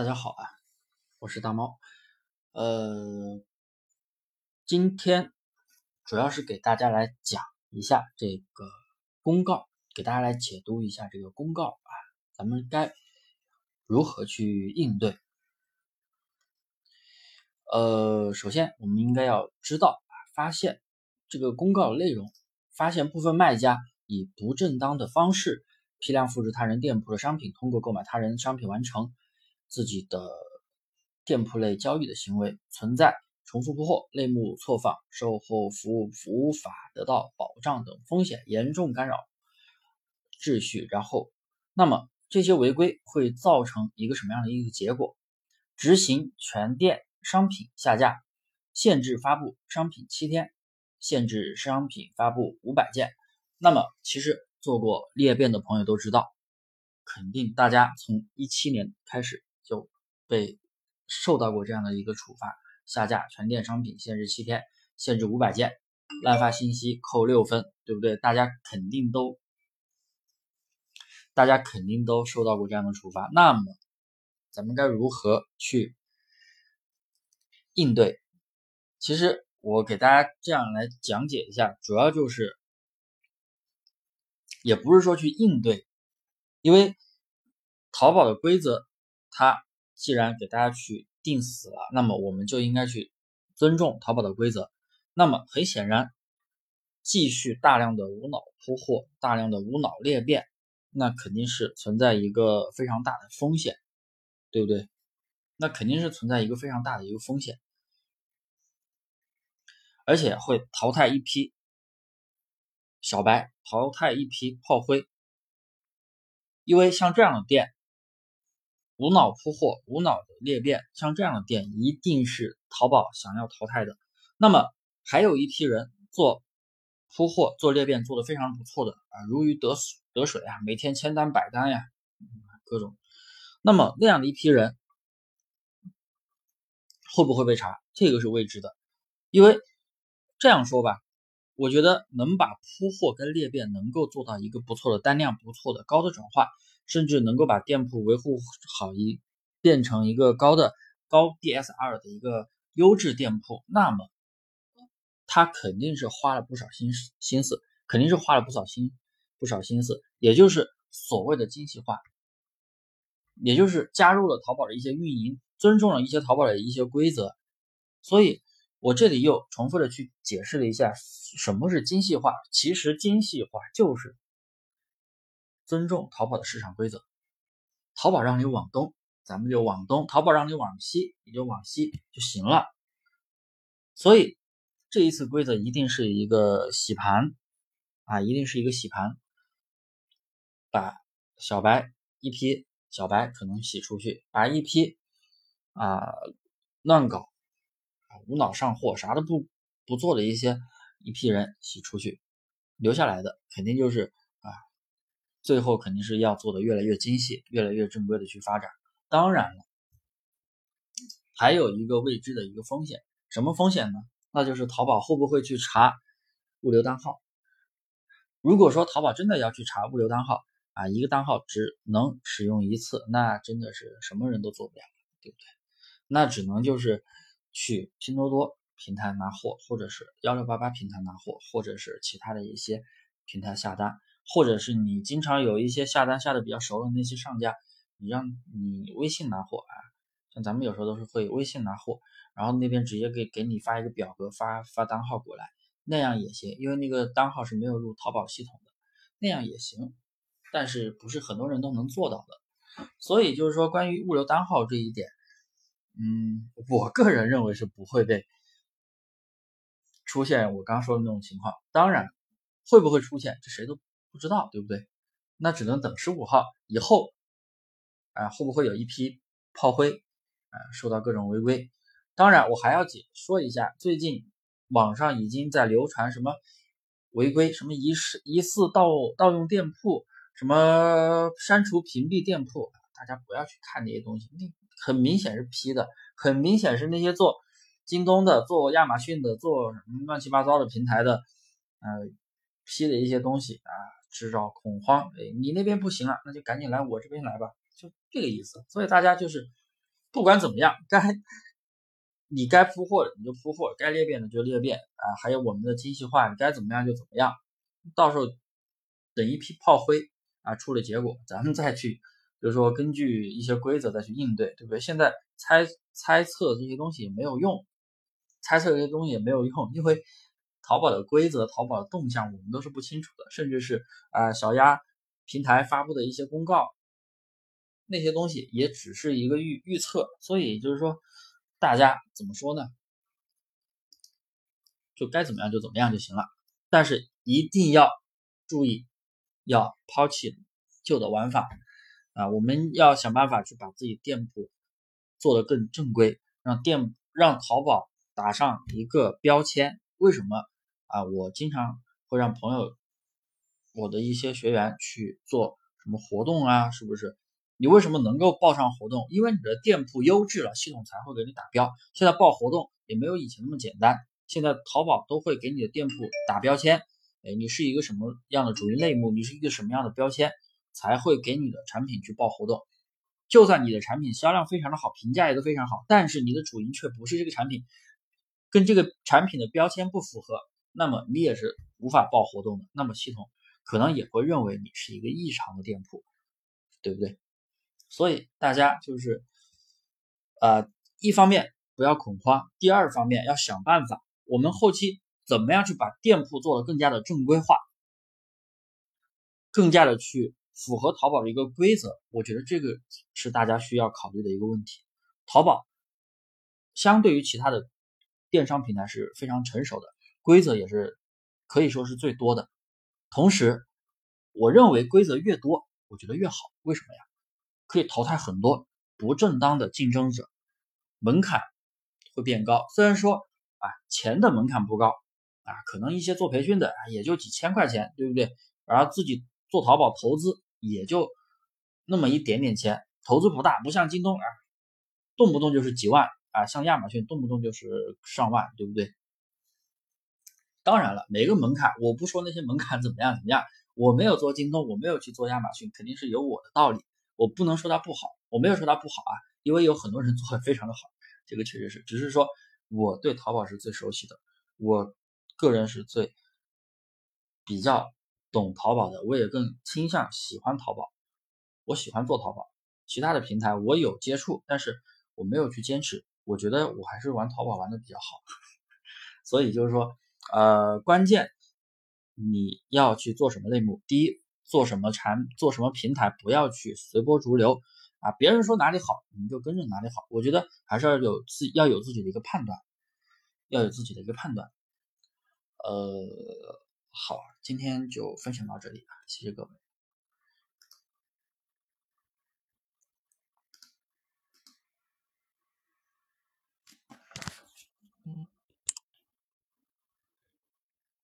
大家好啊，我是大猫。呃，今天主要是给大家来讲一下这个公告，给大家来解读一下这个公告啊，咱们该如何去应对？呃，首先我们应该要知道啊，发现这个公告内容，发现部分卖家以不正当的方式批量复制他人店铺的商品，通过购买他人商品完成。自己的店铺类交易的行为存在重复铺货、类目错放、售后服务无法得到保障等风险，严重干扰秩序。然后，那么这些违规会造成一个什么样的一个结果？执行全店商品下架，限制发布商品七天，限制商品发布五百件。那么，其实做过裂变的朋友都知道，肯定大家从一七年开始。被受到过这样的一个处罚，下架全店商品，限制七天，限制五百件，滥发信息扣六分，对不对？大家肯定都，大家肯定都受到过这样的处罚。那么，咱们该如何去应对？其实我给大家这样来讲解一下，主要就是，也不是说去应对，因为淘宝的规则。它既然给大家去定死了，那么我们就应该去尊重淘宝的规则。那么很显然，继续大量的无脑铺货、大量的无脑裂变，那肯定是存在一个非常大的风险，对不对？那肯定是存在一个非常大的一个风险，而且会淘汰一批小白，淘汰一批炮灰，因为像这样的店。无脑铺货、无脑的裂变，像这样的店一定是淘宝想要淘汰的。那么还有一批人做铺货、做裂变做的非常不错的啊，如鱼得水得水啊，每天千单百单呀，各种。那么那样的一批人会不会被查？这个是未知的，因为这样说吧，我觉得能把铺货跟裂变能够做到一个不错的单量、不错的高的转化。甚至能够把店铺维护好，一变成一个高的高 DSR 的一个优质店铺，那么他肯定是花了不少心思，心思肯定是花了不少心不少心思，也就是所谓的精细化，也就是加入了淘宝的一些运营，尊重了一些淘宝的一些规则。所以我这里又重复的去解释了一下什么是精细化，其实精细化就是。尊重淘宝的市场规则，淘宝让你往东，咱们就往东；淘宝让你往西，你就往西就行了。所以这一次规则一定是一个洗盘啊，一定是一个洗盘，把小白一批小白可能洗出去，把一批啊乱搞无脑上货啥都不不做的一些一批人洗出去，留下来的肯定就是。最后肯定是要做的越来越精细，越来越正规的去发展。当然了，还有一个未知的一个风险，什么风险呢？那就是淘宝会不会去查物流单号？如果说淘宝真的要去查物流单号啊，一个单号只能使用一次，那真的是什么人都做不了，对不对？那只能就是去拼多多平台拿货，或者是幺六八八平台拿货，或者是其他的一些平台下单。或者是你经常有一些下单下的比较熟的那些上家，你让你微信拿货啊，像咱们有时候都是会微信拿货，然后那边直接给给你发一个表格，发发单号过来，那样也行，因为那个单号是没有入淘宝系统的，那样也行，但是不是很多人都能做到的，所以就是说关于物流单号这一点，嗯，我个人认为是不会被出现我刚说的那种情况，当然会不会出现，这谁都。不知道对不对？那只能等十五号以后，啊，会不会有一批炮灰啊受到各种违规？当然，我还要解说一下，最近网上已经在流传什么违规，什么疑似疑似盗盗用店铺，什么删除屏蔽店铺，大家不要去看那些东西，那很明显是 P 的，很明显是那些做京东的、做亚马逊的、做什么乱七八糟的平台的，呃，P 的一些东西啊。制造恐慌，哎，你那边不行了，那就赶紧来我这边来吧，就这个意思。所以大家就是不管怎么样，该你该铺货的你就铺货，该裂变的就裂变啊，还有我们的精细化，你该怎么样就怎么样。到时候等一批炮灰啊出了结果，咱们再去，比如说根据一些规则再去应对，对不对？现在猜猜测这些东西也没有用，猜测这些东西也没有用，因为淘宝的规则、淘宝的动向我们都是不清楚的，甚至是啊小鸭平台发布的一些公告。那些东西也只是一个预预测，所以就是说，大家怎么说呢？就该怎么样就怎么样就行了。但是一定要注意，要抛弃旧的玩法啊！我们要想办法去把自己店铺做得更正规，让店让淘宝打上一个标签。为什么啊？我经常会让朋友，我的一些学员去做什么活动啊？是不是？你为什么能够报上活动？因为你的店铺优质了，系统才会给你打标。现在报活动也没有以前那么简单，现在淘宝都会给你的店铺打标签。哎，你是一个什么样的主营类目？你是一个什么样的标签，才会给你的产品去报活动？就算你的产品销量非常的好，评价也都非常好，但是你的主营却不是这个产品，跟这个产品的标签不符合，那么你也是无法报活动的。那么系统可能也会认为你是一个异常的店铺，对不对？所以大家就是，呃，一方面不要恐慌，第二方面要想办法，我们后期怎么样去把店铺做得更加的正规化，更加的去符合淘宝的一个规则。我觉得这个是大家需要考虑的一个问题。淘宝相对于其他的电商平台是非常成熟的，规则也是可以说是最多的。同时，我认为规则越多，我觉得越好。为什么呀？可以淘汰很多不正当的竞争者，门槛会变高。虽然说啊，钱的门槛不高啊，可能一些做培训的，也就几千块钱，对不对？然后自己做淘宝投资也就那么一点点钱，投资不大，不像京东啊，动不动就是几万啊，像亚马逊动不动就是上万，对不对？当然了，每个门槛，我不说那些门槛怎么样怎么样，我没有做京东，我没有去做亚马逊，肯定是有我的道理。我不能说它不好，我没有说它不好啊，因为有很多人 做的非常的好，这个确实是，只是说我对淘宝是最熟悉的，我个人是最比较懂淘宝的，我也更倾向喜欢淘宝，我喜欢做淘宝，其他的平台我有接触，但是我没有去坚持，我觉得我还是玩淘宝玩的比较好，所以就是说，呃，关键你要去做什么类目，第一。做什么产做什么平台，不要去随波逐流啊！别人说哪里好，你就跟着哪里好。我觉得还是要有自要有自己的一个判断，要有自己的一个判断。呃，好，今天就分享到这里谢谢各位。